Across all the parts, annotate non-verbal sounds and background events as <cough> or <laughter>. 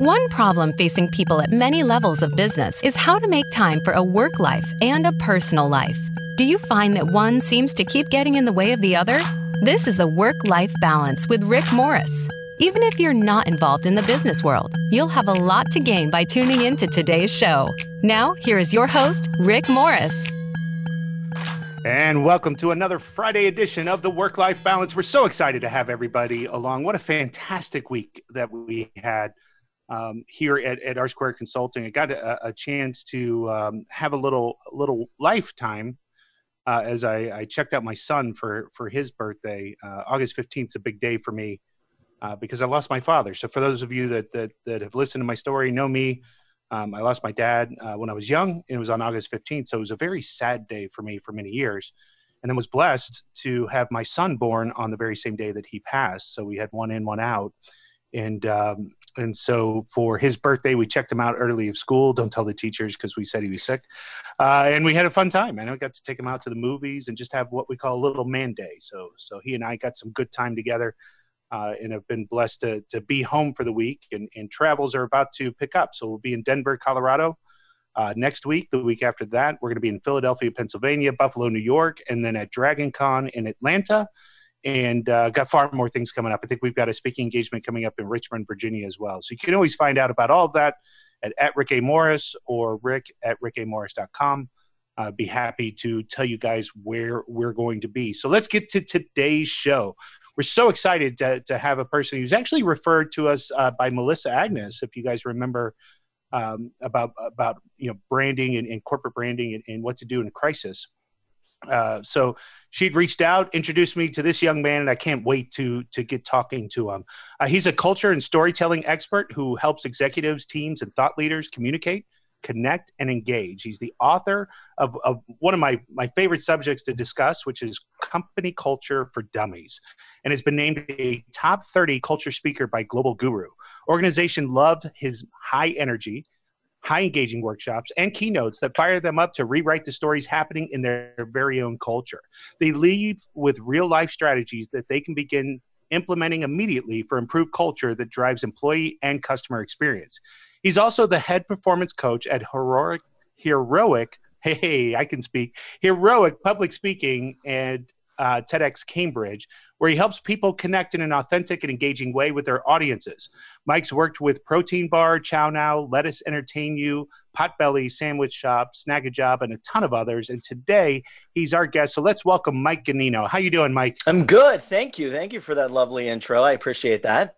One problem facing people at many levels of business is how to make time for a work life and a personal life. Do you find that one seems to keep getting in the way of the other? This is the Work Life Balance with Rick Morris. Even if you're not involved in the business world, you'll have a lot to gain by tuning in to today's show. Now, here is your host, Rick Morris. And welcome to another Friday edition of the Work Life Balance. We're so excited to have everybody along. What a fantastic week that we had um, here at, at R Square Consulting. I got a, a chance to um, have a little little lifetime uh, as I, I, checked out my son for for his birthday. Uh, August fifteenth is a big day for me uh, because I lost my father. So for those of you that that, that have listened to my story, know me. Um, I lost my dad uh, when I was young, and it was on August fifteenth. So it was a very sad day for me for many years. And then was blessed to have my son born on the very same day that he passed. So we had one in, one out and um, and so for his birthday, we checked him out early of school. Don't tell the teachers because we said he was sick, uh, and we had a fun time. And I got to take him out to the movies and just have what we call a little man day. So so he and I got some good time together, uh, and have been blessed to to be home for the week. And, and travels are about to pick up. So we'll be in Denver, Colorado. Uh, next week, the week after that, we're going to be in Philadelphia, Pennsylvania, Buffalo, New York, and then at Dragon Con in Atlanta and uh, got far more things coming up. I think we've got a speaking engagement coming up in Richmond, Virginia as well. So you can always find out about all of that at, at Rick A. Morris or rick at rickamorris.com. Uh, be happy to tell you guys where we're going to be. So let's get to today's show. We're so excited to, to have a person who's actually referred to us uh, by Melissa Agnes, if you guys remember um, about about you know branding and, and corporate branding and, and what to do in crisis. Uh, so she'd reached out, introduced me to this young man, and I can't wait to to get talking to him. Uh, he's a culture and storytelling expert who helps executives, teams, and thought leaders communicate, connect, and engage. He's the author of, of one of my my favorite subjects to discuss, which is company culture for dummies, and has been named a top 30 culture speaker by Global Guru. Organization loved his high energy high engaging workshops, and keynotes that fire them up to rewrite the stories happening in their very own culture. They leave with real life strategies that they can begin implementing immediately for improved culture that drives employee and customer experience. He's also the head performance coach at Heroic, Heroic hey, I can speak, Heroic Public Speaking and uh, TEDx Cambridge, where he helps people connect in an authentic and engaging way with their audiences. Mike's worked with Protein Bar, ChowNow, Lettuce Entertain You, Potbelly, Sandwich Shop, Snagajob, and a ton of others. And today he's our guest. So let's welcome Mike Ganino. How you doing, Mike? I'm good. Thank you. Thank you for that lovely intro. I appreciate that.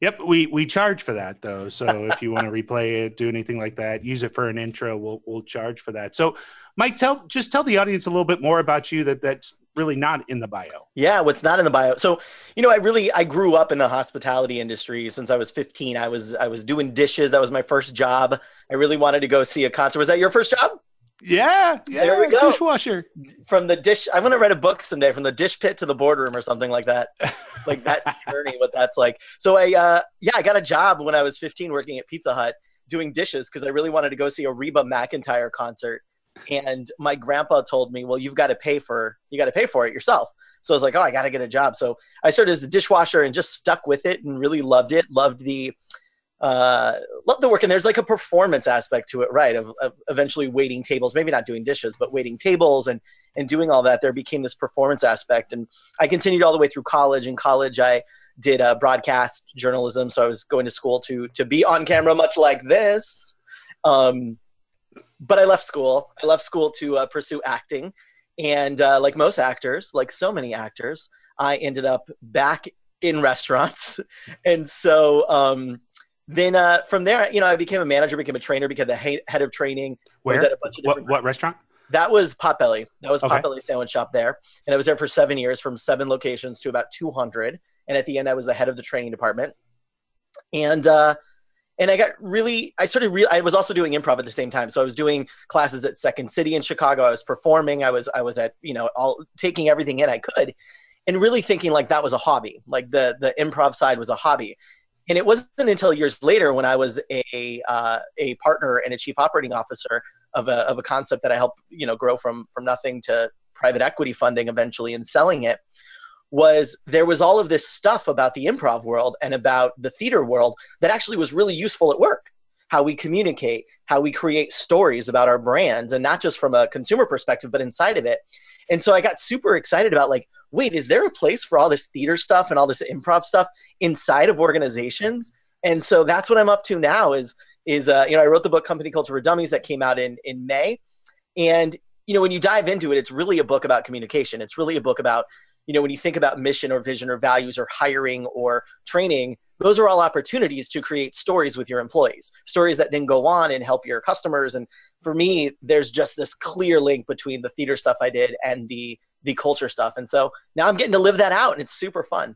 Yep, we we charge for that though. So if you want to replay it, do anything like that, use it for an intro, we'll we'll charge for that. So, Mike, tell just tell the audience a little bit more about you that that's really not in the bio. Yeah, what's not in the bio. So, you know, I really I grew up in the hospitality industry since I was 15. I was I was doing dishes. That was my first job. I really wanted to go see a concert. Was that your first job? Yeah, yeah. There we go. Dishwasher. From the dish, I'm gonna write a book someday. From the dish pit to the boardroom, or something like that. <laughs> like that journey, what that's like. So I, uh, yeah, I got a job when I was 15, working at Pizza Hut, doing dishes because I really wanted to go see a Reba McEntire concert and my grandpa told me well you've got to pay for you got to pay for it yourself. So i was like oh i got to get a job. So i started as a dishwasher and just stuck with it and really loved it loved the uh loved the work. And there's like a performance aspect to it right of, of eventually waiting tables maybe not doing dishes but waiting tables and and doing all that. There became this performance aspect and i continued all the way through college. In college i did uh, broadcast journalism. So i was going to school to to be on camera much like this. Um but I left school. I left school to uh, pursue acting, and uh, like most actors, like so many actors, I ended up back in restaurants, <laughs> and so um, then uh, from there, you know, I became a manager, became a trainer, became the head of training. Where? Was at a bunch of what, what restaurant? That was Potbelly. That was okay. Potbelly Sandwich Shop there, and I was there for seven years, from seven locations to about two hundred. And at the end, I was the head of the training department. And uh, and I got really I started real I was also doing improv at the same time. So I was doing classes at Second City in Chicago. I was performing. I was I was at, you know, all taking everything in I could and really thinking like that was a hobby. Like the the improv side was a hobby. And it wasn't until years later when I was a uh, a partner and a chief operating officer of a of a concept that I helped, you know, grow from from nothing to private equity funding eventually and selling it was there was all of this stuff about the improv world and about the theater world that actually was really useful at work. How we communicate how we create stories about our brands and not just from a consumer perspective but inside of it. And so i got super excited about like wait is there a place for all this theater stuff and all this improv stuff inside of organizations? And so that's what i'm up to now is is uh, you know i wrote the book company culture for dummies that came out in in may. And you know when you dive into it it's really a book about communication. It's really a book about you know when you think about mission or vision or values or hiring or training those are all opportunities to create stories with your employees stories that then go on and help your customers and for me there's just this clear link between the theater stuff i did and the the culture stuff and so now i'm getting to live that out and it's super fun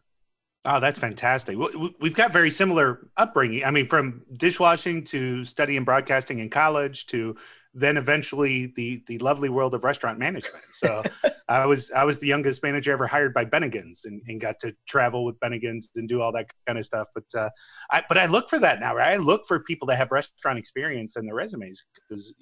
Oh, that's fantastic. We've got very similar upbringing. I mean, from dishwashing to studying broadcasting in college to then eventually the the lovely world of restaurant management. So <laughs> I was I was the youngest manager ever hired by Bennigan's and, and got to travel with Bennigan's and do all that kind of stuff. But uh, I but I look for that now. Right? I look for people that have restaurant experience in their resumes because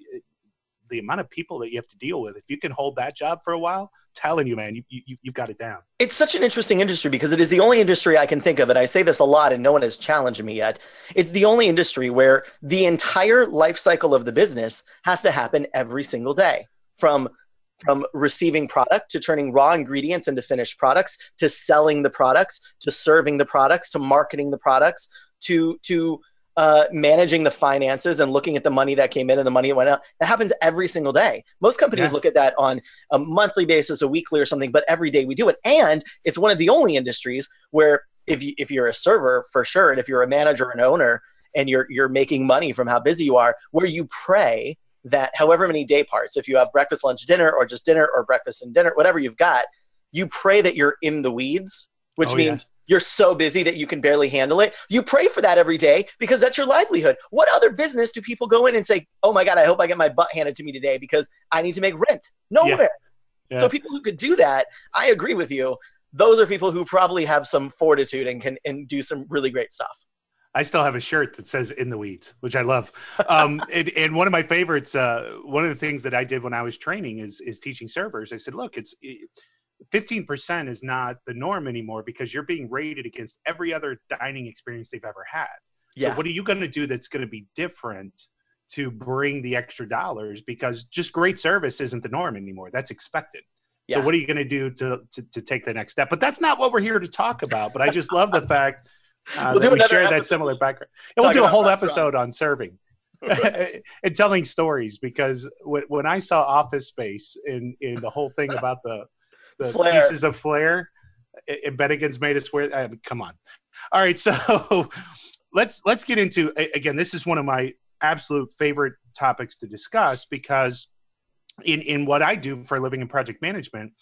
the amount of people that you have to deal with. If you can hold that job for a while, telling you, man, you, you, you've got it down. It's such an interesting industry because it is the only industry I can think of, and I say this a lot, and no one has challenged me yet. It's the only industry where the entire life cycle of the business has to happen every single day from from receiving product to turning raw ingredients into finished products to selling the products to serving the products to marketing the products to to uh, managing the finances and looking at the money that came in and the money that went out. That happens every single day. Most companies yeah. look at that on a monthly basis, a weekly or something, but every day we do it. And it's one of the only industries where if you, if you're a server for sure, and if you're a manager and owner and you're you're making money from how busy you are, where you pray that however many day parts, if you have breakfast, lunch, dinner, or just dinner or breakfast and dinner, whatever you've got, you pray that you're in the weeds, which oh, means yeah you're so busy that you can barely handle it. You pray for that every day because that's your livelihood. What other business do people go in and say, "Oh my god, I hope I get my butt handed to me today because I need to make rent"? Nowhere. Yeah. Yeah. So people who could do that, I agree with you. Those are people who probably have some fortitude and can and do some really great stuff. I still have a shirt that says "In the Weeds," which I love. Um, <laughs> and, and, one of my favorites, uh, one of the things that I did when I was training is is teaching servers. I said, "Look, it's 15% is not the norm anymore because you're being rated against every other dining experience they've ever had. Yeah. So what are you going to do that's going to be different to bring the extra dollars because just great service isn't the norm anymore. That's expected. Yeah. So what are you going to do to, to take the next step? But that's not what we're here to talk <laughs> about. But I just love the fact uh, we'll that we share that similar background. And we'll do a whole episode on serving. <laughs> <laughs> and telling stories because when, when I saw Office Space in in the whole thing about the the Flair. pieces of flair. And Bennigan's made us wear. I mean, come on. All right, <laughs> so let's let's get into again. This is one of my absolute favorite topics to discuss because in in what I do for a living in project management,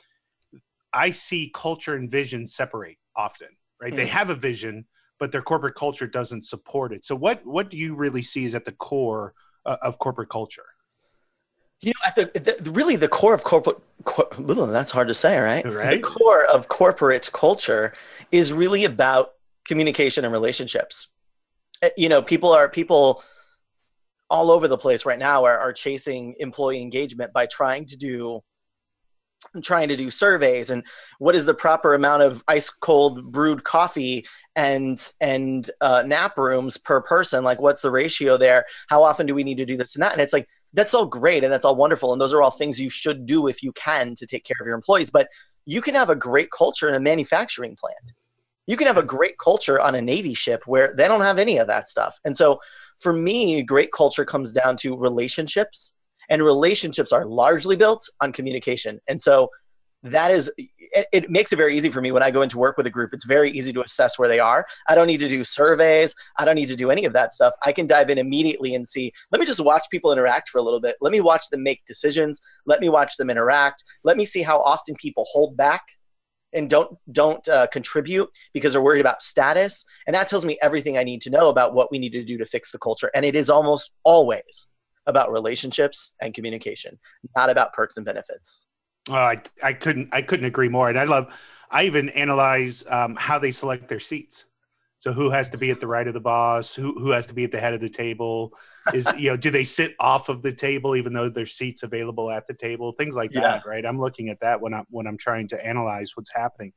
I see culture and vision separate often. Right? Mm. They have a vision, but their corporate culture doesn't support it. So what what do you really see is at the core uh, of corporate culture? You know, at the, the, really the core of corporate, cor- that's hard to say, right? Right. The core of corporate culture is really about communication and relationships. Eh, you know, people are people all over the place right now are, are chasing employee engagement by trying to do trying to do surveys and what is the proper amount of ice cold brewed coffee and and uh, nap rooms per person like what's the ratio there how often do we need to do this and that and it's like that's all great and that's all wonderful and those are all things you should do if you can to take care of your employees but you can have a great culture in a manufacturing plant. You can have a great culture on a navy ship where they don't have any of that stuff. And so for me great culture comes down to relationships and relationships are largely built on communication. And so that is it, it, makes it very easy for me when I go into work with a group. It's very easy to assess where they are. I don't need to do surveys. I don't need to do any of that stuff. I can dive in immediately and see, let me just watch people interact for a little bit. Let me watch them make decisions. Let me watch them interact. Let me see how often people hold back and don't don't uh, contribute because they're worried about status and that tells me everything i need to know about what we need to do to fix the culture and it is almost always about relationships and communication not about perks and benefits Oh, I I couldn't I couldn't agree more. And I love I even analyze um, how they select their seats. So who has to be at the right of the boss? Who who has to be at the head of the table? Is <laughs> you know do they sit off of the table even though there's seats available at the table? Things like yeah. that, right? I'm looking at that when I'm when I'm trying to analyze what's happening.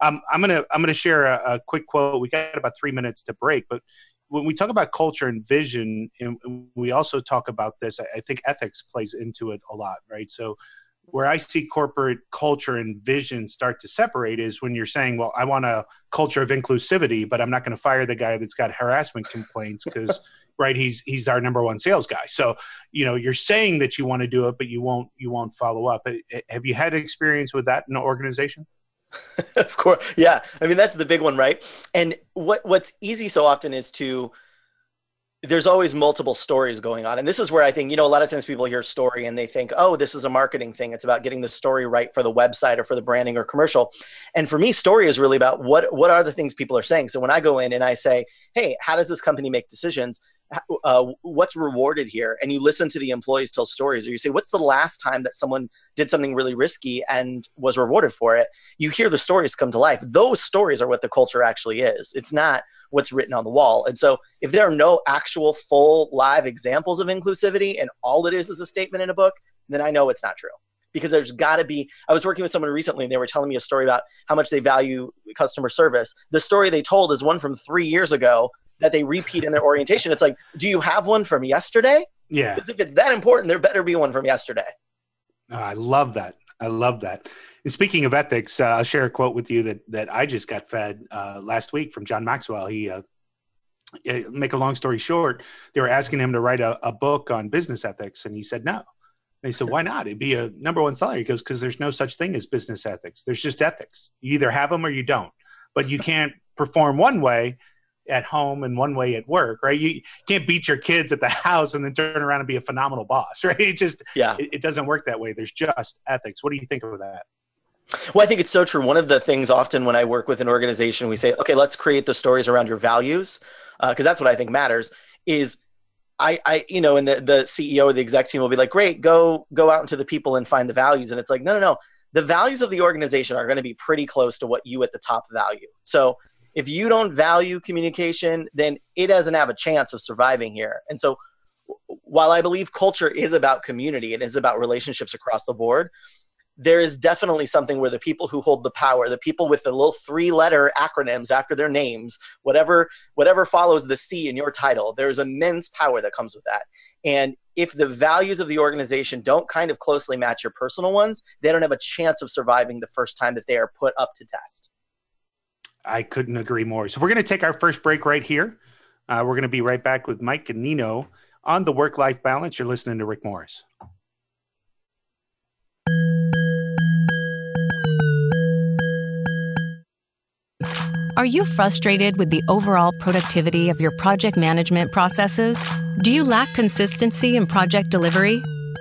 Um, I'm gonna I'm gonna share a, a, quick quote. We got about three minutes to break, but when we talk about culture and vision, and we also talk about this, I think ethics plays into it a lot, right? So where I see corporate culture and vision start to separate is when you're saying, well, I want a culture of inclusivity, but I'm not going to fire the guy that's got harassment complaints because <laughs> right he's he's our number one sales guy. So you know you're saying that you want to do it but you won't you won't follow up. Eh, have you had experience with that in an organization? <laughs> Of course yeah. I mean that's the big one right? And what what's easy so often is to there's always multiple stories going on. And this is where i think you know a lot of times people hear story and they think oh this is a marketing thing. It's about getting the story right for the website or for the branding or commercial. And for me story is really about what what are the things people are saying. So when i go in and i say hey how does this company make decisions uh, what's rewarded here? And you listen to the employees tell stories or you say what's the last time that someone did something really risky and was rewarded for it? You hear the stories come to life. Those stories are what the culture actually is. It's not what's written on the wall. And so if there are no actual full live examples of inclusivity and all it is is a statement in a book then i know it's not true. Because there's got to be i was working with someone recently and they were telling me a story about how much they value customer service. The story they told is one from three years ago that they repeat in their orientation. It's like, do you have one from yesterday? Yeah. Because if it's that important, there better be one from yesterday. Oh, I love that. I love that. And speaking of ethics, uh, I'll share a quote with you that that I just got fed uh, last week from John Maxwell. He, uh, make a long story short, they were asking him to write a, a book on business ethics, and he said no. They said, why not? It'd be a number one seller. He goes, because there's no such thing as business ethics. There's just ethics. You either have them or you don't. But you can't perform one way at home and one way at work, right? You can't beat your kids at the <laughs> house and then turn around and be a phenomenal boss, <laughs> right? It just yeah, it, it doesn't work that way. There's just ethics. What do you think of that? Well, I think it's so true. One of the things often when I work with an organization, we say, okay, let's create the stories around your values, because uh, that's what I think matters. Is I, I, you know, and the, the CEO or the exec team will be like, great, go go out into the people and find the values. And it's like, no, no, no. The values of the organization are going to be pretty close to what you at the top value. So if you don't value communication, then it doesn't have a chance of surviving here. And so, while I believe culture is about community and is about relationships across the board, there is definitely something where the people who hold the power, the people with the little three-letter acronyms after their names, whatever whatever follows the C in your title, there's immense power that comes with that. And if the values of the organization don't kind of closely match your personal ones, they don't have a chance of surviving the first time that they are put up to test. I couldn't agree more. So we're going to take our first break right here. Uh, we're going to be right back with Mike Ganino on the work life balance. You're listening to Rick Morris. Are you frustrated with the overall productivity of your project management processes? Do you lack consistency in project delivery?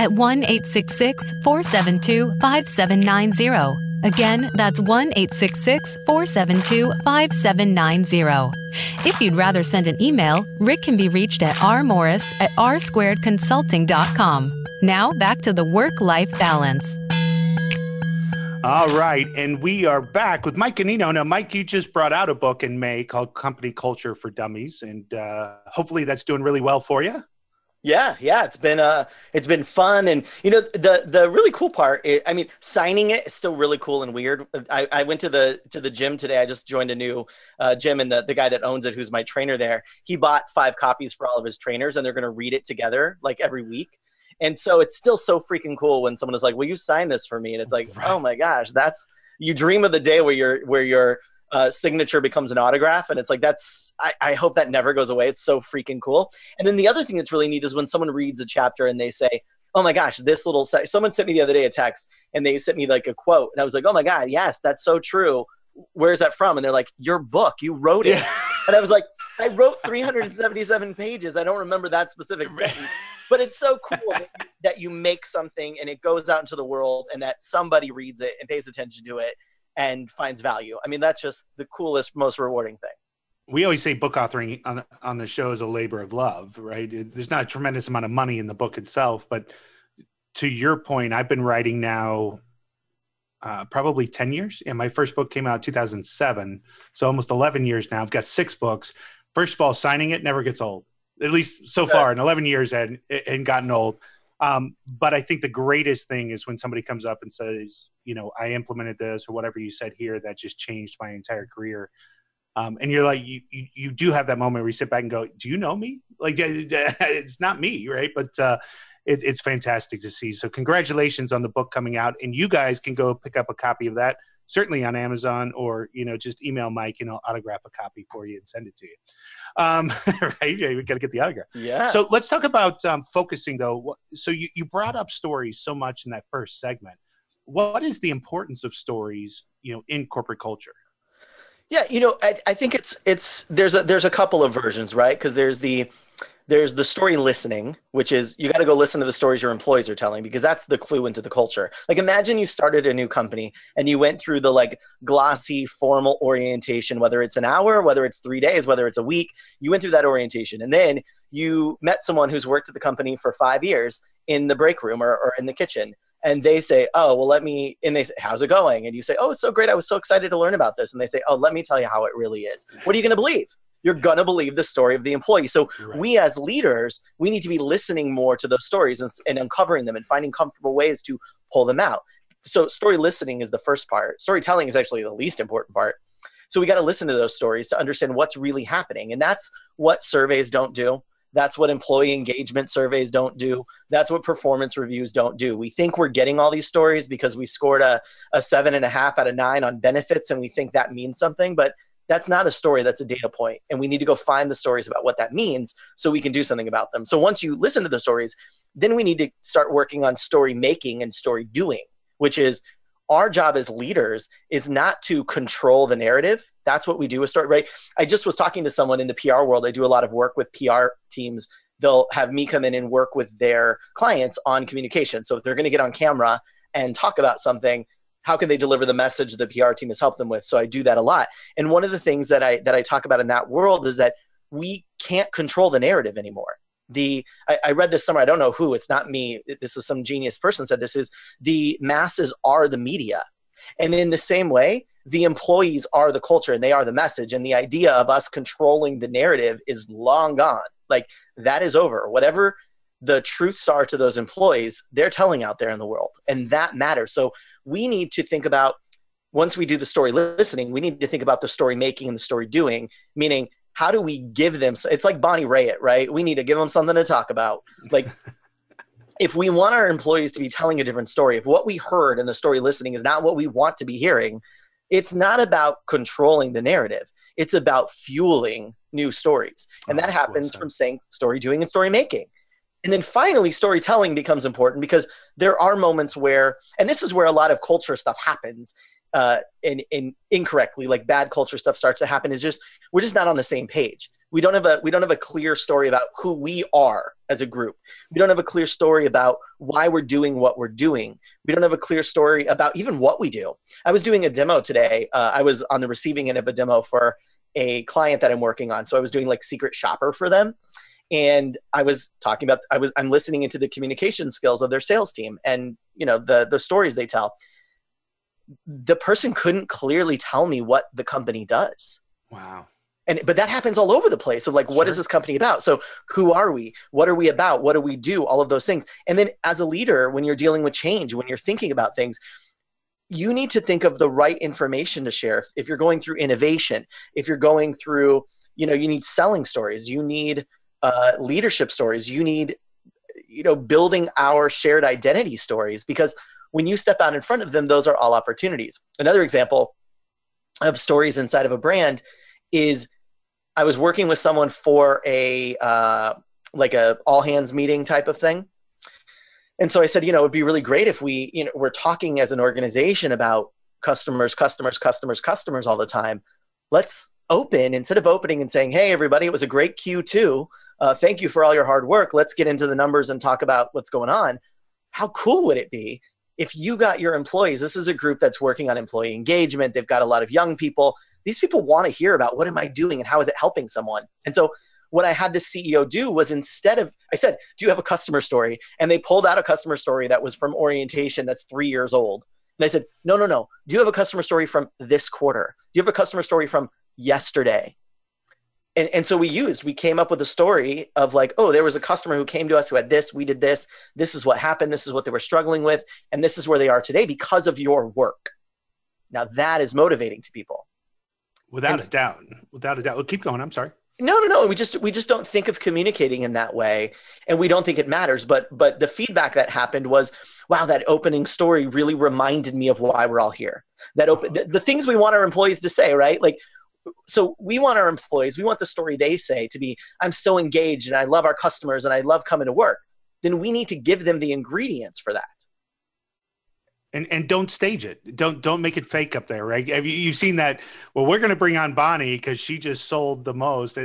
at 1 866 472 5790. Again, that's 1 866 472 5790. If you'd rather send an email, Rick can be reached at rmorris at rsquaredconsulting.com. Now back to the work life balance. All right, and we are back with Mike Ganino. Now, Mike, you just brought out a book in May called Company Culture for Dummies, and uh, hopefully that's doing really well for you. Yeah, yeah, it's been uh it's been fun and you know the the really cool part is, I mean signing it is still really cool and weird. I, I went to the to the gym today. I just joined a new uh, gym and the the guy that owns it who's my trainer there, he bought 5 copies for all of his trainers and they're going to read it together like every week. And so it's still so freaking cool when someone is like, "Will you sign this for me?" And it's like, <laughs> right. "Oh my gosh, that's you dream of the day where you're where you're uh, signature becomes an autograph. And it's like, that's, I, I hope that never goes away. It's so freaking cool. And then the other thing that's really neat is when someone reads a chapter and they say, oh my gosh, this little, se-. someone sent me the other day a text and they sent me like a quote. And I was like, oh my God, yes, that's so true. Where's that from? And they're like, your book, you wrote it. Yeah. <laughs> And I was like, I wrote 377 pages. I don't remember that specific sentence, but it's so cool that you, that you make something and it goes out into the world and that somebody reads it and pays attention to it and finds value. I mean, that's just the coolest, most rewarding thing. We always say book authoring on, on the show is a labor of love, right? There's not a tremendous amount of money in the book itself, but to your point, I've been writing now uh, probably 10 years. And my first book came out 2007. So almost 11 years now. I've got six books. First of all, signing it never gets old, at least so far in 11 years and, and gotten old. Um, but I think the greatest thing is when somebody comes up and says, you know, I implemented this or whatever you said here that just changed my entire career. Um, and you're like, you, you, you do have that moment where you sit back and go, do you know me? Like, <laughs> it's not me, right? But uh, it, it's fantastic to see. So congratulations on the book coming out, and you guys can go pick up a copy of that certainly on Amazon or you know just email Mike and I'll autograph a copy for you and send it to you. Um, <laughs> right? Yeah, we got to get the autograph. Yeah. So let's talk about um, focusing though. So you you brought up stories so much in that first segment what is the importance of stories you know in corporate culture? Yeah you know i, I think it's it's there's a there's a couple of versions right? Because there's the there's the story listening which is you got to go listen to the stories your employees are telling because that's the clue into the culture. Like imagine you started a new company and you went through the like glossy formal orientation whether it's an hour whether it's three days whether it's a week you went through that orientation. And then you met someone who's worked at the company for five years in the break room or, or in the kitchen and they say, "Oh, well, let me." And they say, "How's it going?" And you say, "Oh, it's so great! I was so excited to learn about this." And they say, "Oh, let me tell you how it really is." What are you going to believe? You're going to believe the story of the employee. So right. we, as leaders, we need to be listening more to those stories and, and uncovering them and finding comfortable ways to pull them out. So story listening is the first part. Storytelling is actually the least important part. So we got to listen to those stories to understand what's really happening, and that's what surveys don't do that's what employee engagement surveys don't do. That's what performance reviews don't do. We think we're getting all these stories because we scored a, a seven and a half out of nine on benefits and we think that means something, but that's not a story, that's a data point. And we need to go find the stories about what that means so we can do something about them. So once you listen to the stories, then we need to start working on story making and story doing, which is our job as leaders is not to control the narrative. That's what we do with story, right? I just was talking to someone in the PR world. I do a lot of work with PR teams. They'll have me come in and work with their clients on communication. So if they're going to get on camera and talk about something, how can they deliver the message the PR team has helped them with? So I do that a lot. And one of the things that I that I talk about in that world is that we can't control the narrative anymore the I, I, read this somewhere i don't know who it's not me this is some genius person said this is the masses are the media and in the same way the employees are the culture and they are the message and the idea of us controlling the narrative is long gone Like that is over. Whatever the truths are to those employees, they're telling out there in the world, and that matters. So we need to think about once we do the story listening, we need to think about the story making and the story doing, meaning how do we give them it's like bonnie raitt right? We need to give them something to talk about. Like <laughs> if we want our employees to be telling a different story if what we heard in the story listening is not what we want to be hearing it's not about controlling the narrative. It's about fueling new stories. And oh, that happens from saying story doing and story making. And then finally storytelling becomes important because there are moments where and this is where a lot of culture stuff happens uh, and, and incorrectly, like bad culture stuff starts to happen is just we're just not on the same page. We don't have a we don't have a clear story about who we are as a group. We don't have a clear story about why we're doing what we're doing. We don't have a clear story about even what we do. I was doing a demo today. Uh, I was on the receiving end of a demo for a client that I'm working on. So I was doing like secret shopper for them and i was talking about i was i'm listening into the communication skills of their sales team and you know the the stories they tell the person couldn't clearly tell me what the company does. Wow. And but that happens all over the place of like what sure. is this company about? So who are we? What are we about? What do we do? All of those things. And then as a leader when you're dealing with change, when you're thinking about things, you need to think of the right information to share. If, if you're going through innovation, if you're going through, you know, you need selling stories, you need uh, leadership stories, you need you know building our shared identity stories because when you step out in front of them, those are all opportunities. Another example of stories inside of a brand is I was working with someone for a uh, like a all hands meeting type of thing. And so I said, you know, it'd be really great if we, you know, we're talking as an organization about customers, customers, customers, customers all the time. Let's open instead of opening and saying, hey, everybody, it was a great Q2. Uh, thank you for all your hard work. Let's get into the numbers and talk about what's going on. How cool would it be if you got your employees, this is a group that's working on employee engagement, they've got a lot of young people. These people want to hear about what am I doing and how is it helping someone? And so what I had the CEO do was instead of, I said, Do you have a customer story? And they pulled out a customer story that was from orientation that's three years old. And I said, No, no, no. Do you have a customer story from this quarter? Do you have a customer story from yesterday? And, and so we used we came up with a story of like oh there was a customer who came to us who had this we did this this is what happened this is what they were struggling with and this is where they are today because of your work. Now that is motivating to people. Without and, a doubt without a doubt. Well, keep going i'm sorry. No no no we just we just don't think of communicating in that way and we don't think it matters but but the feedback that happened was wow that opening story really reminded me of why we're all here. That open oh, the, the things we want our employees to say right? Like so we want our employees we want the story they say to be i'm so engaged and i love our customers and i love coming to work. Then we need to give them the ingredients for that. And and don't stage it. Don't don't make it fake up there right? Have you you've seen that well we're going to bring on bonnie because she just sold the most.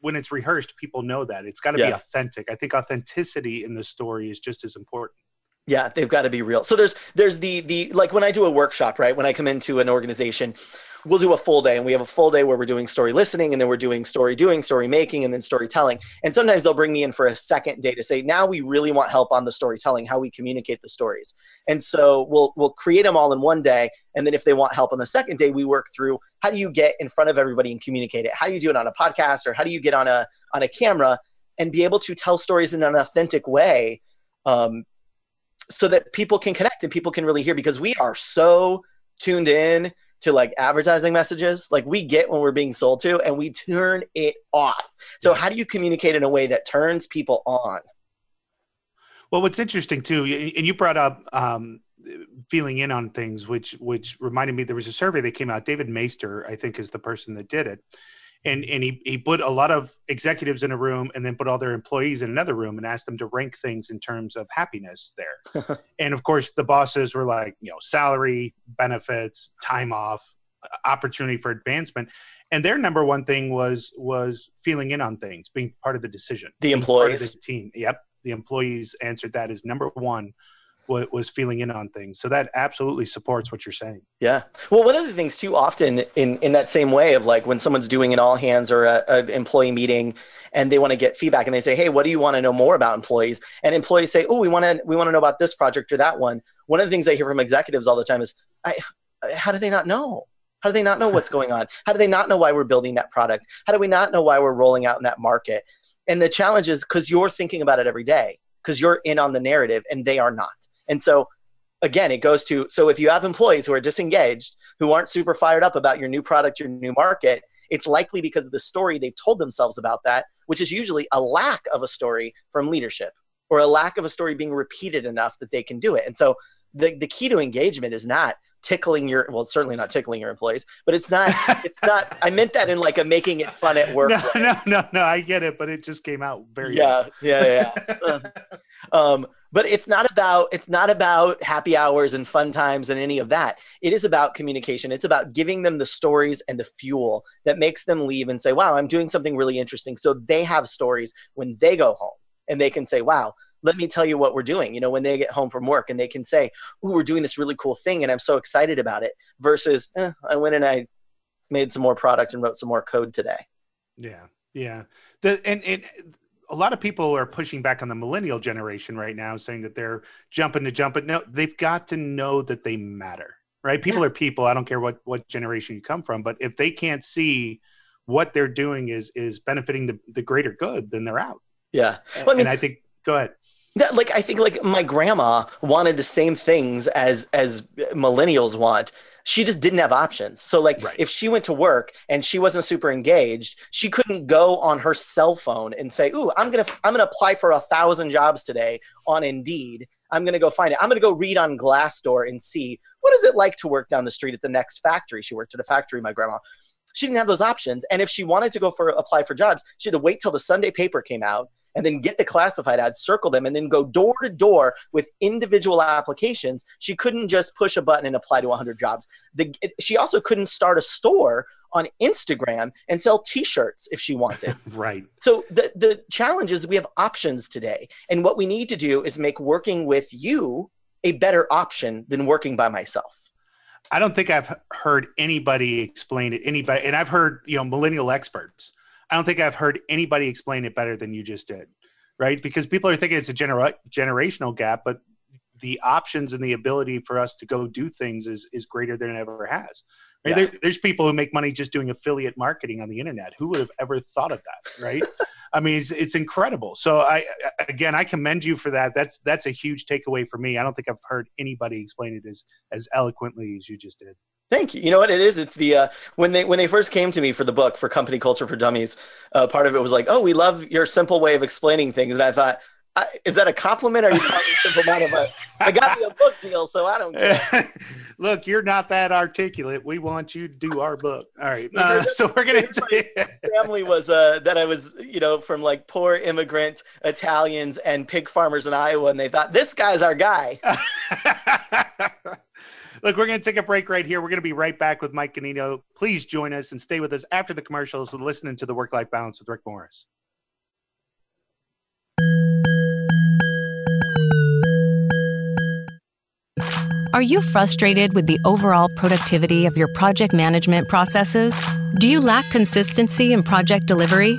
When it's rehearsed people know that. It's got to yeah. be authentic. I think authenticity in the story is just as important. Yeah they've got to be real. So there's there's the the like when i do a workshop right when i come into an organization we'll do a full day and we have a full day where we're doing story listening and then we're doing story doing, story making, and then storytelling. And sometimes they'll bring me in for a second day to say, now we really want help on the storytelling, how we communicate the stories. And so we'll we'll create them all in one day. And then if they want help on the second day, we work through how do you get in front of everybody and communicate it? How do you do it on a podcast or how do you get on a on a camera and be able to tell stories in an authentic way? Um, so that people can connect and people can really hear because we are so tuned in to like advertising messages like we get when we're being sold to and we turn it off. So how do you communicate in a way that turns people on? Well what's interesting too and you brought up um, feeling in on things which which reminded me there was a survey that came out. David maister i think is the person that did it and and he, he put a lot of executives in a room and then put all their employees in another room and asked them to rank things in terms of happiness there. <laughs> And of course the bosses were like you know salary benefits time off uh, opportunity for advancement. And their number one thing was was feeling in on things being part of the decision the employees? the team. Yep. The employees answered that as number one was feeling in on things. So that absolutely supports what you're saying. Yeah. Well, one of the things too often in in that same way of like when someone's doing an all hands or an employee meeting and they want to get feedback and they say, "Hey, what do you want to know more about employees?" And employees say, "Oh, we want to we want to know about this project or that one." One of the things I hear from executives all the time is, "I how do they not know?" How do they not know what's <laughs> going on? How do they not know why we're building that product? How do we not know why we're rolling out in that market? And the challenge is because you're thinking about it every day, because you're in on the narrative and they are not. And so again, it goes to so if you have employees who are disengaged, who aren't super fired up about your new product, your new market, it's likely because of the story they've told themselves about that, which is usually a lack of a story from leadership or a lack of a story being repeated enough that they can do it. And so the, the key to engagement is not tickling your well certainly not tickling your employees but it's not <laughs> it's not i meant that in like a making it fun at work no no no no i get it but it just came out very yeah yeah yeah. <laughs> Um but it's not about it's not about happy hours and fun times and any of that. It is about communication. It's about giving them the stories and the fuel that makes them leave and say wow i'm doing something really interesting. So they have stories when they go home and they can say wow let me tell you what we're doing. You know, when they get home from work and they can say, "Ooh, we're doing this really cool thing," and I'm so excited about it. Versus, eh, I went and I made some more product and wrote some more code today. Yeah, yeah. The and and a lot of people are pushing back on the millennial generation right now, saying that they're jumping to jump. But no, they've got to know that they matter, right? People yeah. are people. I don't care what what generation you come from, but if they can't see what they're doing is is benefiting the the greater good, then they're out. Yeah, well, I mean, and I think go ahead that like i think like my grandma wanted the same things as as millennials want. She just didn't have options. So like right. if she went to work and she wasn't super engaged she couldn't go on her cell phone and say ooh i'm gonna i'm gonna apply for a thousand jobs today on indeed. I'm gonna go find it. I'm gonna go read on glassdoor and see what is it like to work down the street at the next factory. She worked at a factory my grandma. She didn't have those options. And if she wanted to go for apply for jobs she had to wait till the sunday paper came out and then get the classified ads, circle them, and then go door to door with individual applications. She couldn't just push a button and apply to 100 jobs. The, she also couldn't start a store on Instagram and sell t-shirts if she wanted. <laughs> right. So the the challenge is we have options today. And what we need to do is make working with you a better option than working by myself. I don't think I've heard anybody explain it anybody and I've heard, you know, millennial experts I don't think I've heard anybody explain it better than you just did, right? Because people are thinking it's a genera- generational gap, but the options and the ability for us to go do things is is greater than it ever has. Right? Yeah. There, there's people who make money just doing affiliate marketing on the internet. Who would have ever thought of that, right? <laughs> I mean, it's, it's incredible. So I again, I commend you for that. That's that's a huge takeaway for me. I don't think I've heard anybody explain it as as eloquently as you just did. Thank you. You know what it is? It's the uh, when they when they first came to me for the book for Company Culture for Dummies. Uh, part of it was like, "Oh, we love your simple way of explaining things," and I thought, I, "Is that a compliment? Or are you calling me simple minded?" But I got me a book deal, so I don't care. <laughs> Look, you're not that articulate. We want you to do our book. All right. Uh, so we're gonna. <laughs> family was uh, that I was, you know, from like poor immigrant Italians and pig farmers in Iowa, and they thought this guy's our guy. <laughs> Look, we're going to take a break right here. We're going to be right back with Mike Ganino. Please join us and stay with us after the commercials and listening to the Work Life Balance with Rick Morris. Are you frustrated with the overall productivity of your project management processes? Do you lack consistency in project delivery?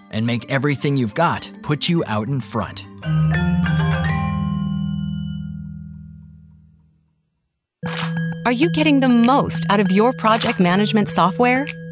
and make everything you've got put you out in front. Are you getting the most out of your project management software?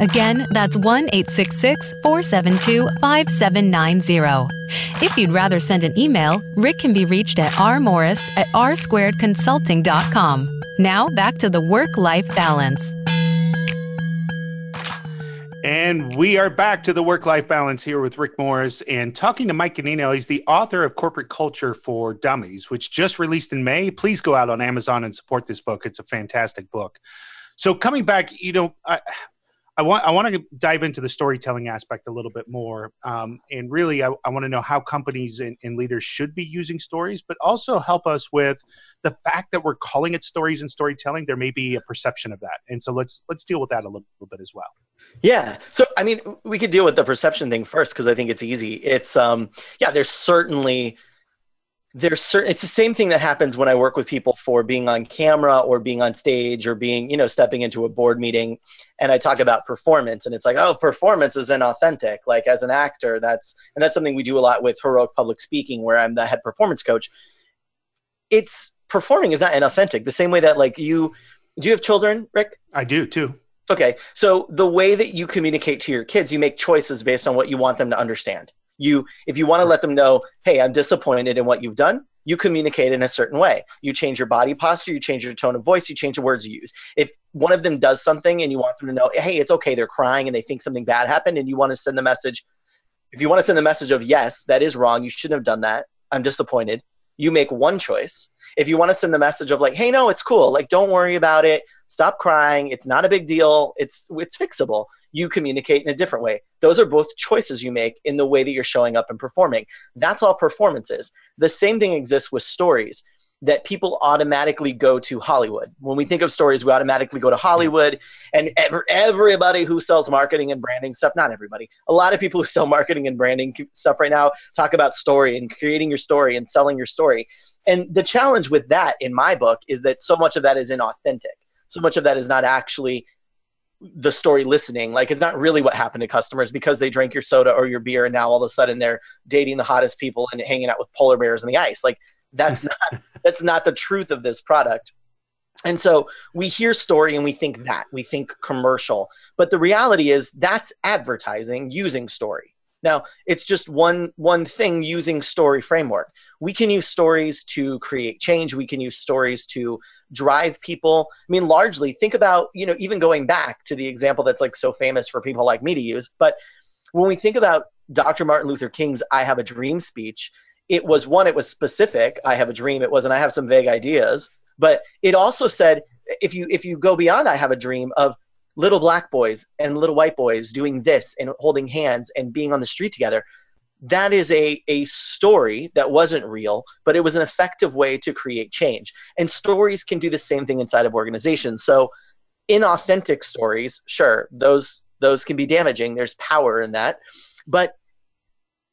Again, that's 1 866 472 5790. If you'd rather send an email, Rick can be reached at rmorris at rsquaredconsulting.com. Now back to the work life balance. And we are back to the work life balance here with Rick Morris and talking to Mike Ganino. He's the author of Corporate Culture for Dummies, which just released in May. Please go out on Amazon and support this book. It's a fantastic book. So, coming back, you know, I, I want I want to dive into the storytelling aspect a little bit more, um, and really, I, I want to know how companies and, and, leaders should be using stories, but also help us with the fact that we're calling it stories and storytelling. There may be a perception of that, and so let's let's deal with that a little, little bit as well. Yeah. So I mean, we could deal with the perception thing first because I think it's easy. It's um, yeah, there's certainly there's certain it's the same thing that happens when i work with people for being on camera or being on stage or being you know stepping into a board meeting and i talk about performance and it's like oh performance is inauthentic. Like as an actor that's and that's something we do a lot with heroic public speaking where i'm the head performance coach. It's performing is not inauthentic the same way that like you do you have children rick? I do too. Okay so the way that you communicate to your kids you make choices based on what you want them to understand you if you want to let them know hey i'm disappointed in what you've done you communicate in a certain way. You change your body posture you change your tone of voice you change the words you use. If one of them does something and you want them to know hey it's okay they're crying and they think something bad happened and you want to send the message if you want to send the message of yes that is wrong you shouldn't have done that i'm disappointed you make one choice. If you want to send the message of like hey no it's cool like don't worry about it stop crying it's not a big deal it's it's fixable you communicate in a different way. Those are both choices you make in the way that you're showing up and performing. That's all performance is. The same thing exists with stories that people automatically go to Hollywood. When we think of stories, we automatically go to Hollywood and ever, everybody who sells marketing and branding stuff, not everybody, a lot of people who sell marketing and branding stuff right now talk about story and creating your story and selling your story. And the challenge with that in my book is that so much of that is inauthentic. So much of that is not actually the story listening. Like it's not really what happened to customers because they drank your soda or your beer and now all of a sudden they're dating the hottest people and hanging out with polar bears on the ice. Like that's <laughs> not that's not the truth of this product. And so we hear story and we think that, we think commercial. But the reality is that's advertising using story. Now, it's just one one thing using story framework. We can use stories to create change. We can use stories to drive people. I mean, largely think about, you know, even going back to the example that's like so famous for people like me to use, but when we think about Dr. Martin Luther King's I have a dream speech, it was one it was specific, I have a dream. It wasn't I have some vague ideas, but it also said if you if you go beyond I have a dream of little black boys and little white boys doing this and holding hands and being on the street together that is a, a story that wasn't real but it was an effective way to create change. And stories can do the same thing inside of organizations. So inauthentic stories sure those those can be damaging. There's power in that. But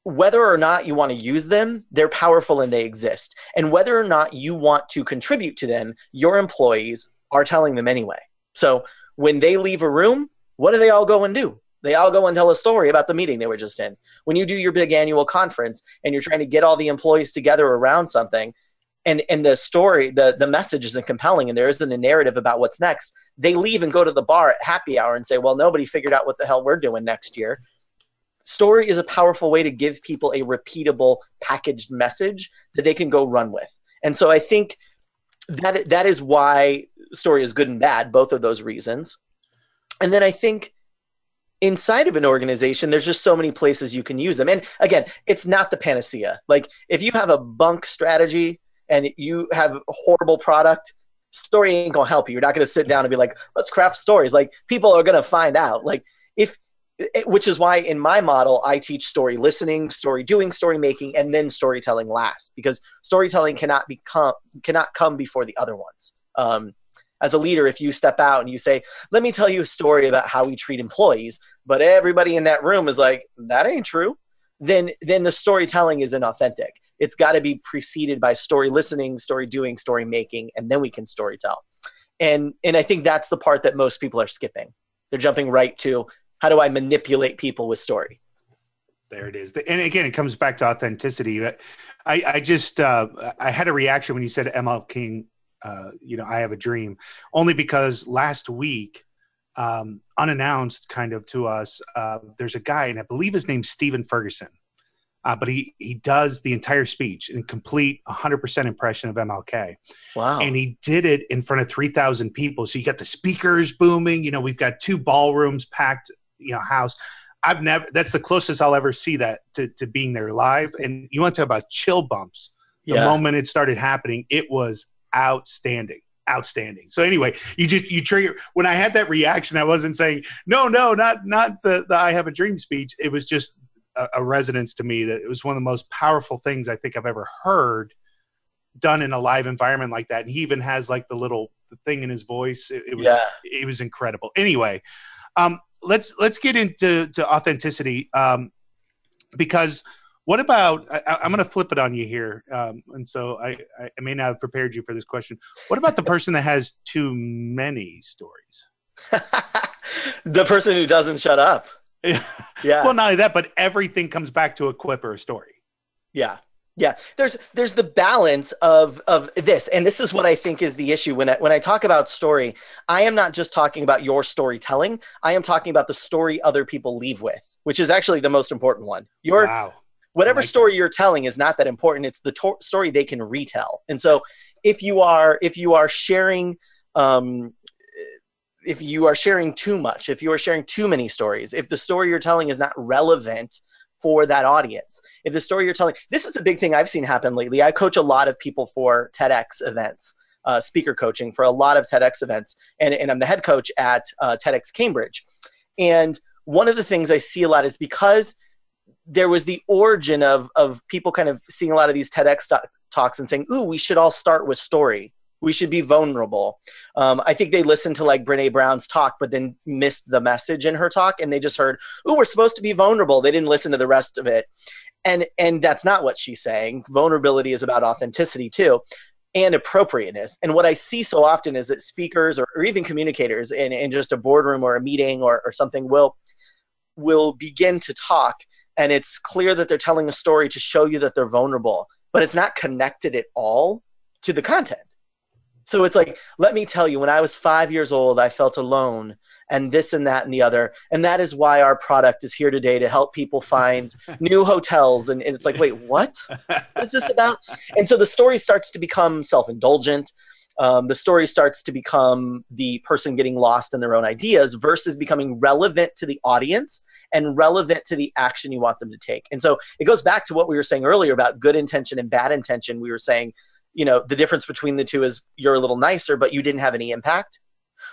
whether or not you want to use them they're powerful and they exist. And whether or not you want to contribute to them your employees are telling them anyway. So when they leave a room, what do they all go and do? They all go and tell a story about the meeting they were just in. When you do your big annual conference and you're trying to get all the employees together around something, and, and the story, the, the message isn't compelling, and there isn't a narrative about what's next, they leave and go to the bar at happy hour and say, Well, nobody figured out what the hell we're doing next year. Story is a powerful way to give people a repeatable packaged message that they can go run with. And so I think that that is why story is good and bad, both of those reasons. And then I think inside of an organization, there's just so many places you can use them. And again, it's not the panacea. Like if you have a bunk strategy and you have a horrible product, story ain't gonna help you. You're not gonna sit down and be like, let's craft stories. Like people are gonna find out. Like if which is why in my model I teach story listening, story doing, story making, and then storytelling last because storytelling cannot become cannot come before the other ones. Um, as a leader, if you step out and you say, "Let me tell you a story about how we treat employees," but everybody in that room is like, "That ain't true," then then the storytelling isn't authentic. It's got to be preceded by story listening, story doing, story making, and then we can story tell. And and I think that's the part that most people are skipping. They're jumping right to how do I manipulate people with story? There it is. And again, it comes back to authenticity. I, I just, uh, I had a reaction when you said ML King, uh, you know, I have a dream, only because last week, um, unannounced kind of to us, uh, there's a guy, and I believe his name's Stephen Ferguson. Uh, but he he does the entire speech in complete 100% impression of MLK. Wow. And he did it in front of 3,000 people. So you got the speakers booming, you know, we've got two ballrooms packed you know house. I've never. That's the closest I'll ever see that to, to being there live. And you want to talk about chill bumps. The yeah. moment it started happening, it was outstanding outstanding. So anyway, you just you trigger when I had that reaction, I wasn't saying no, no, not not the, the I have a dream speech. It was just a, a, resonance to me that it was one of the most powerful things I think I've ever heard done in a live environment like that. And he even has like the little thing in his voice. It, it was yeah. it was incredible. Anyway, um, let's let's get into to authenticity um, because what about I, am going to flip it on you here um, and so I, I may not have prepared you for this question what about the person that has too many stories <laughs> the person who doesn't shut up <laughs> yeah well not only that but everything comes back to a quip or a story yeah yeah, there's there's the balance of of this, and this is what I think is the issue when I, when I talk about story. I am not just talking about your storytelling. I am talking about the story other people leave with, which is actually the most important one. Your wow. Whatever like story that. you're telling is not that important. It's the to- story they can retell. And so, if you are if you are sharing um, if you are sharing too much, if you are sharing too many stories, if the story you're telling is not relevant for that audience. If the story you're telling, this is a big thing I've seen happen lately. I coach a lot of people for TEDx events, uh, speaker coaching for a lot of TEDx events, and, and I'm the head coach at uh, TEDx Cambridge. And one of the things I see a lot is because there was the origin of, of people kind of seeing a lot of these TEDx talks and saying, ooh, we should all start with story we should be vulnerable. Um, I think they listened to like Brene Brown's talk, but then missed the message in her talk, and they just heard, "Oh, we're supposed to be vulnerable." They didn't listen to the rest of it, and and that's not what she's saying. Vulnerability is about authenticity too, and appropriateness. And what I see so often is that speakers or, or even communicators in, in just a boardroom or a meeting or, or something will will begin to talk, and it's clear that they're telling a story to show you that they're vulnerable, but it's not connected at all to the content so it's like, let me tell you, when I was five years old, I felt alone and this and that and the other. And that is why our product is here today to help people find <laughs> new hotels. And, and, it's like, wait, what? <laughs> What's this about? And so the story starts to become self indulgent. Um, the story starts to become the person getting lost in their own ideas versus becoming relevant to the audience and relevant to the action you want them to take. And so it goes back to what we were saying earlier about good intention and bad intention. We were saying you know the difference between the two is you're a little nicer but you didn't have any impact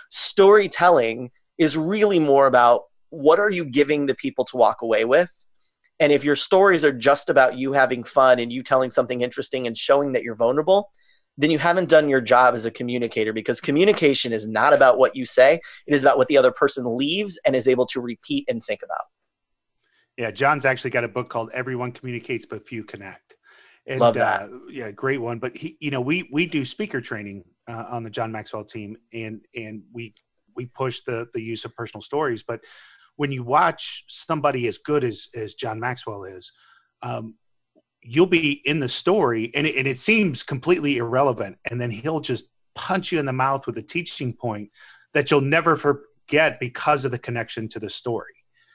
storytelling is really more about what are you giving the people to walk away with and if your stories are just about you having fun and you telling something interesting and showing that you're vulnerable then you haven't done your job as a communicator because communication is not about what you say it is about what the other person leaves and is able to repeat and think about yeah john's actually got a book called everyone communicates but few connect and, Love that. Uh, yeah, great one. But he, you know, we we do speaker training uh, on the John Maxwell team, and and we we push the the use of personal stories. But when you watch somebody as good as as John Maxwell is, um, you'll be in the story, and it, and it seems completely irrelevant, and then he'll just punch you in the mouth with a teaching point that you'll never forget because of the connection to the story.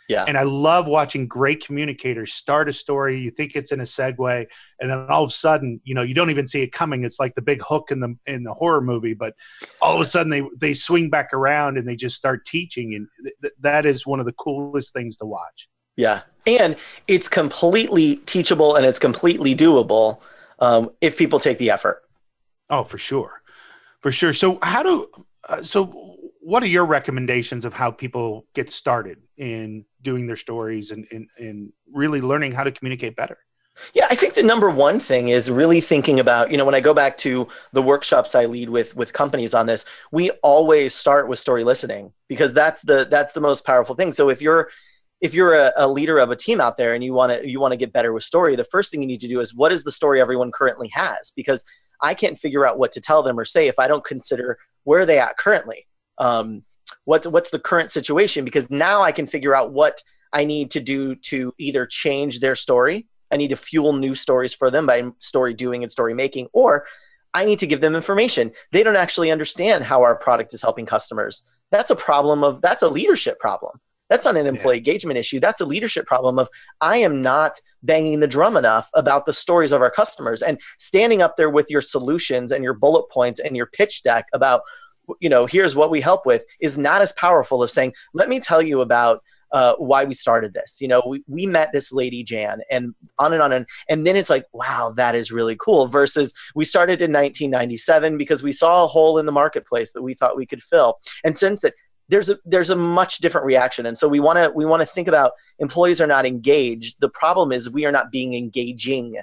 Yeah. And I love watching great communicators start a story. You think it's in a segue, and then all of a sudden, you know, you don't even see it coming. It's like the big hook in the in the horror movie, but all of a sudden they they swing back around and they just start teaching, and th- that is one of the coolest things to watch. Yeah, and it's completely teachable and it's completely doable um, if people take the effort. Oh, for sure, for sure. So how do uh, so? What are your recommendations of how people get started in doing their stories and, and, and really learning how to communicate better? Yeah, I think the number one thing is really thinking about, you know, when I go back to the workshops I lead with with companies on this, we always start with story listening because that's the that's the most powerful thing. So if you're if you're a, a leader of a team out there and you want to you want to get better with story, the first thing you need to do is what is the story everyone currently has? Because I can't figure out what to tell them or say if I don't consider where are they at currently. Um, what's what's the current situation? Because now I can figure out what I need to do to either change their story. I need to fuel new stories for them by story doing and story making, or I need to give them information. They don't actually understand how our product is helping customers. That's a problem of that's a leadership problem. That's not an employee yeah. engagement issue. That's a leadership problem of I am not banging the drum enough about the stories of our customers and standing up there with your solutions and your bullet points and your pitch deck about you know here's what we help with is not as powerful as saying let me tell you about uh, why we started this. You know, we, we met this lady Jan and on and on and and then it's like, wow, that is really cool. Versus we started in 1997 because we saw a hole in the marketplace that we thought we could fill. And since that there's a there's a much different reaction. And so we want to we want to think about employees are not engaged. The problem is we are not being engaging.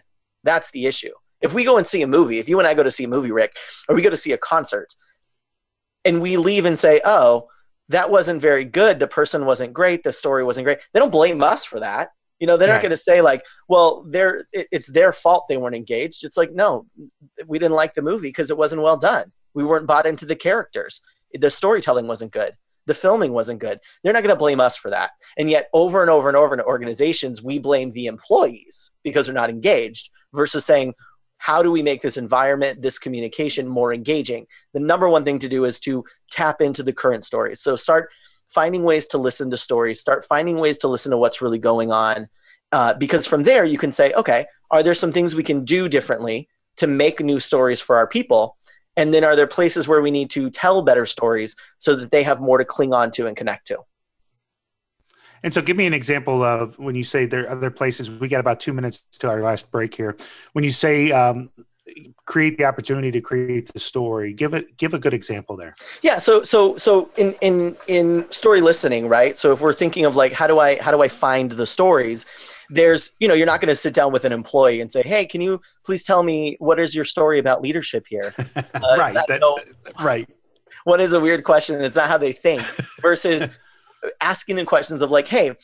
That's the issue. If we go and see a movie if you and i go to see a movie rick or we go to see a concert and we leave and say oh that wasn't very good. The person wasn't great. The story wasn't great. They don't blame us for that. You know they're right. not going to say like well they're it's their fault they weren't engaged. It's like no we didn't like the movie because it wasn't well done. We weren't bought into the characters. The storytelling wasn't good the filming wasn't good. They're not going to blame us for that. And yet, over and over and over in organizations, we blame the employees because they're not engaged versus saying, how do we make this environment, this communication more engaging? The number one thing to do is to tap into the current stories. So start finding ways to listen to stories, start finding ways to listen to what's really going on. Uh, because from there, you can say, okay, are there some things we can do differently to make new stories for our people? And then are there places where we need to tell better stories so that they have more to cling on to and connect to? And so, give me an example of when you say there are other places. We got about two minutes to our last break here. When you say um, create the opportunity to create the story, give it give a good example there. Yeah. So so so in in in story listening, right? So if we're thinking of like how do I how do I find the stories? There's you know you're not going to sit down with an employee and say hey can you please tell me what is your story about leadership here? <laughs> Uh, right that's no, right. What is a weird question it's not how they think versus <laughs> asking them questions of like hey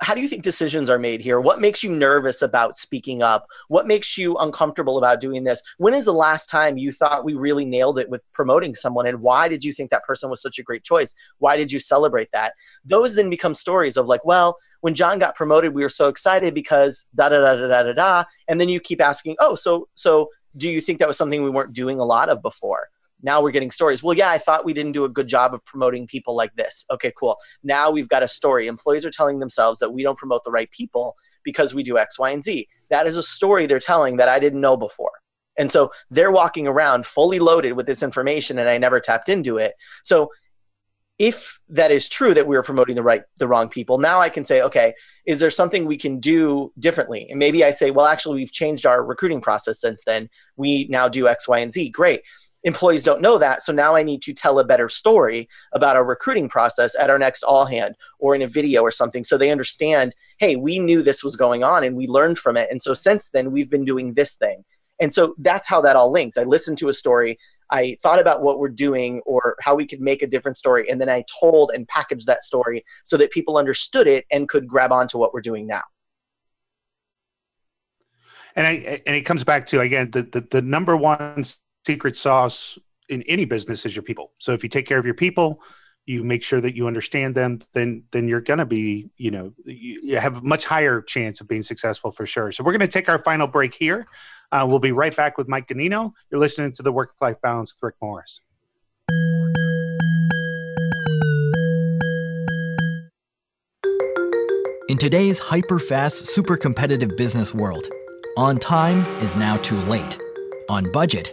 how do you think decisions are made here? What makes you nervous about speaking up? What makes you uncomfortable about doing this? When is the last time you thought we really nailed it with promoting someone? And why did you think that person was such a great choice? Why did you celebrate that? Those then become stories of like, well, when John got promoted, we were so excited because da da da da da da da. And then you keep asking, oh, so so do you think that was something we weren't doing a lot of before? Now we're getting stories. Well, yeah, I thought we didn't do a good job of promoting people like this. Okay, cool. Now we've got a story. Employees are telling themselves that we don't promote the right people because we do X, Y, and Z. That is a story they're telling that I didn't know before. And so they're walking around fully loaded with this information and I never tapped into it. So if that is true that we are promoting the right the wrong people now i can say okay is there something we can do differently and maybe i say well actually we've changed our recruiting process since then we now do x y and z great employees don't know that. So now I need to tell a better story about our recruiting process at our next all hand or in a video or something so they understand, hey, we knew this was going on and we learned from it. And so since then, we've been doing this thing. And so that's how that all links. I listened to a story. I thought about what we're doing or how we could make a different story. And then I told and packaged that story so that people understood it and could grab onto what we're doing now. And I, and it comes back to again the, the, the number one secret sauce in any business is your people. So if you take care of your people, you make sure that you understand them, then then you're to be, you know, you, you, have a much higher chance of being successful for sure. So we're to take our final break here. Uh, we'll be right back with Mike Ganino. You're listening to the Work Life Balance with Rick Morris. In today's hyper fast, super competitive business world, on time is now too late. On budget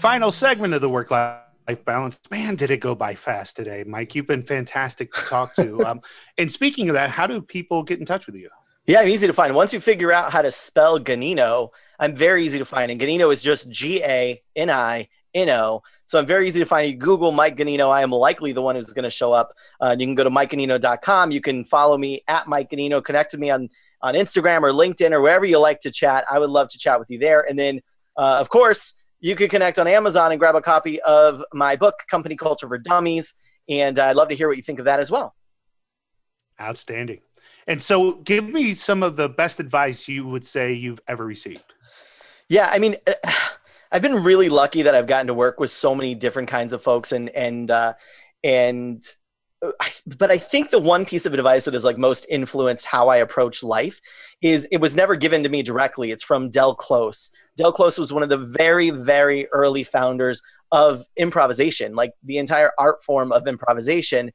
final segment of the work life balance. Man, did it go by fast today, Mike? You've been fantastic to talk to. <laughs> um, and speaking of that, how do people get in touch with you? Yeah, I'm easy to find. Once you figure out how to spell Ganino, I'm very easy to find. And Ganino is just G A N I N O. So I'm very easy to find. You Google Mike Ganino. I am likely the one who's going to show up. Uh, you can go to MikeGanino.com. You can follow me at Mike Ganino. Connect with me on, on Instagram or LinkedIn or wherever you like to chat. I would love to chat with you there. And then, uh, of course, you can connect on Amazon and grab a copy of my book, Company Culture for Dummies. And I'd love to hear what you think of that as well. Outstanding. And so, give me some of the best advice you would say you've ever received. Yeah, I mean, <sighs> I've been really lucky that I've gotten to work with so many different kinds of folks, and and uh, and but I think the one piece of advice that has like most influenced how I approach life is it was never given to me directly. It's from Del Close. Del Close was one of the very, very early founders of improvisation, like the entire art form of improvisation.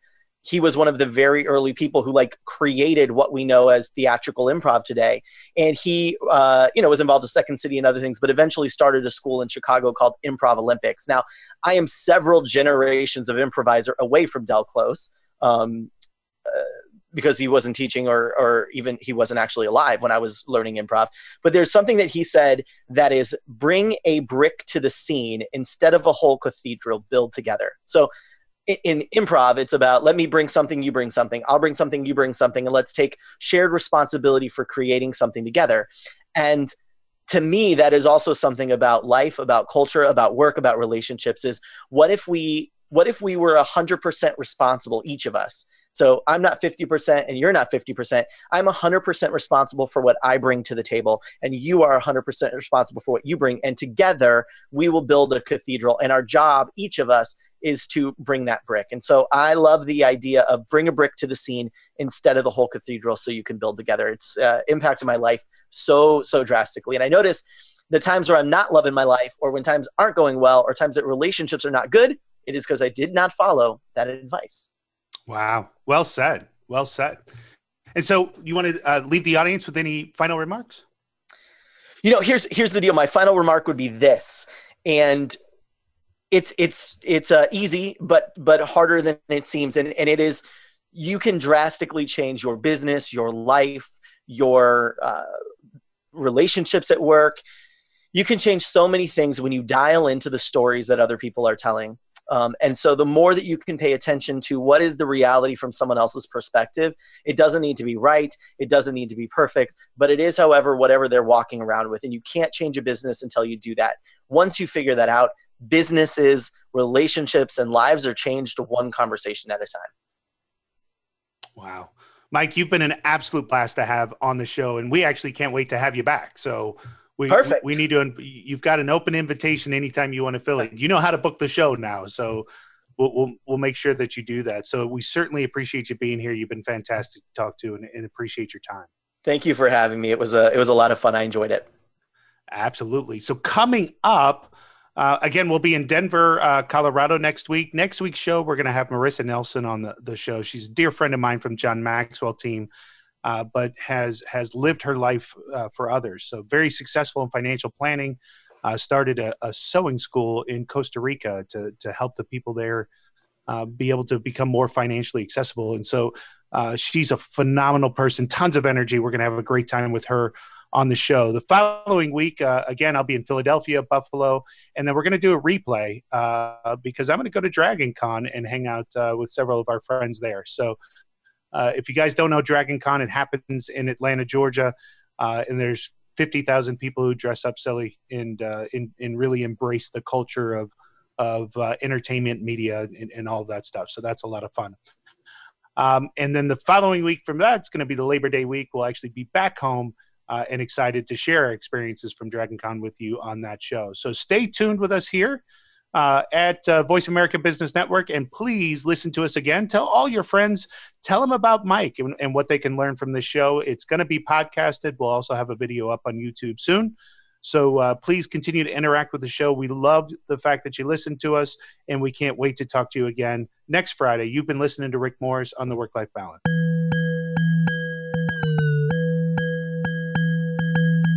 He was one of the very early people who like created what we know as theatrical improv today. And he, uh, you know, was involved with Second City and other things, but eventually started a school in Chicago called Improv Olympics. Now, I am several generations of improviser away from Del Close. Um, uh, because he wasn't teaching or or even he wasn't actually alive when I was learning improv. But there's something that he said that is bring a brick to the scene instead of a whole cathedral build together. So in, improv, it's about let me bring something, you bring something, I'll bring something, you bring something, and let's take shared responsibility for creating something together. And to me, that is also something about life, about culture, about work, about relationships. Is what if we what if we were 100% responsible each of us so I'm not 50% and you're not 50%. I'm 100% responsible for what I bring to the table, and you are 100% responsible for what you bring. And together, we will build a cathedral. And our job, each of us, is to bring that brick. And so I love the idea of bring a brick to the scene instead of the whole cathedral so you can build together. It's uh, impacted my life so, so drastically. And I notice the times where I'm not loving my life or when times aren't going well or times that relationships are not good, it is because I did not follow that advice. Wow. Well said. Well said. And so you want to uh, leave the audience with any final remarks? You know, here's here's the deal. My final remark would be this, and it's it's it's uh, easy, but but harder than it seems, and and it is. You can drastically change your business, your life, your uh, relationships at work. You can change so many things when you dial into the stories that other people are telling. Um, and so the more that you can pay attention to what is the reality from someone else's perspective, it doesn't need to be right, it doesn't need to be perfect, but it is, however, whatever they're walking around with. And you can't change a business until you do that. Once you figure that out, businesses, relationships, and lives are changed one conversation at a time. Wow. Mike, you've been an absolute blast to have on the show, and we actually can't wait to have you back. So we, Perfect. We need to. You've got an open invitation anytime you want to fill it. You know how to book the show now, so we'll, we'll we'll make sure that you do that. So we certainly appreciate you being here. You've been fantastic to talk to, and, and appreciate your time. Thank you for having me. It was a it was a lot of fun. I enjoyed it. Absolutely. So coming up. Uh, again, we'll be in Denver, uh, Colorado next week. Next week's show, we're going to have Marissa Nelson on the, the show. She's a dear friend of mine from John Maxwell team uh, but has has lived her life uh, for others. So very successful in financial planning. Uh, started a, a, sewing school in Costa Rica to to help the people there uh, be able to become more financially accessible. And so she's a phenomenal person, tons of energy. We're going to have a great time with her on the show. The following week, uh, again, I'll be in Philadelphia, Buffalo, and then we're going to do a replay uh, because I'm going to go to Dragon Con and hang out uh, with several of our friends there. So uh, if you guys don't know Dragon Con, it happens in Atlanta, Georgia, uh, and there's 50,000 people who dress up silly and, and, and really embrace the culture of, of uh, entertainment, media, and, and, all that stuff. So that's a lot of fun. Um, and then the following week from that, it's going to be the Labor Day week. We'll actually be back home uh, and excited to share our experiences from Dragon Con with you on that show. So stay tuned with us here uh, at uh, VoiceAmerica Business Network. And please listen to us again. Tell all your friends, tell them about Mike and, and what they can learn from this show. It's going to be podcasted. We'll also have a video up on YouTube soon. So uh, please continue to interact with the show. We love the fact that you listen to us, and we can't wait to talk to you again next Friday. You've been listening to Rick Morris on the Work Life Balance.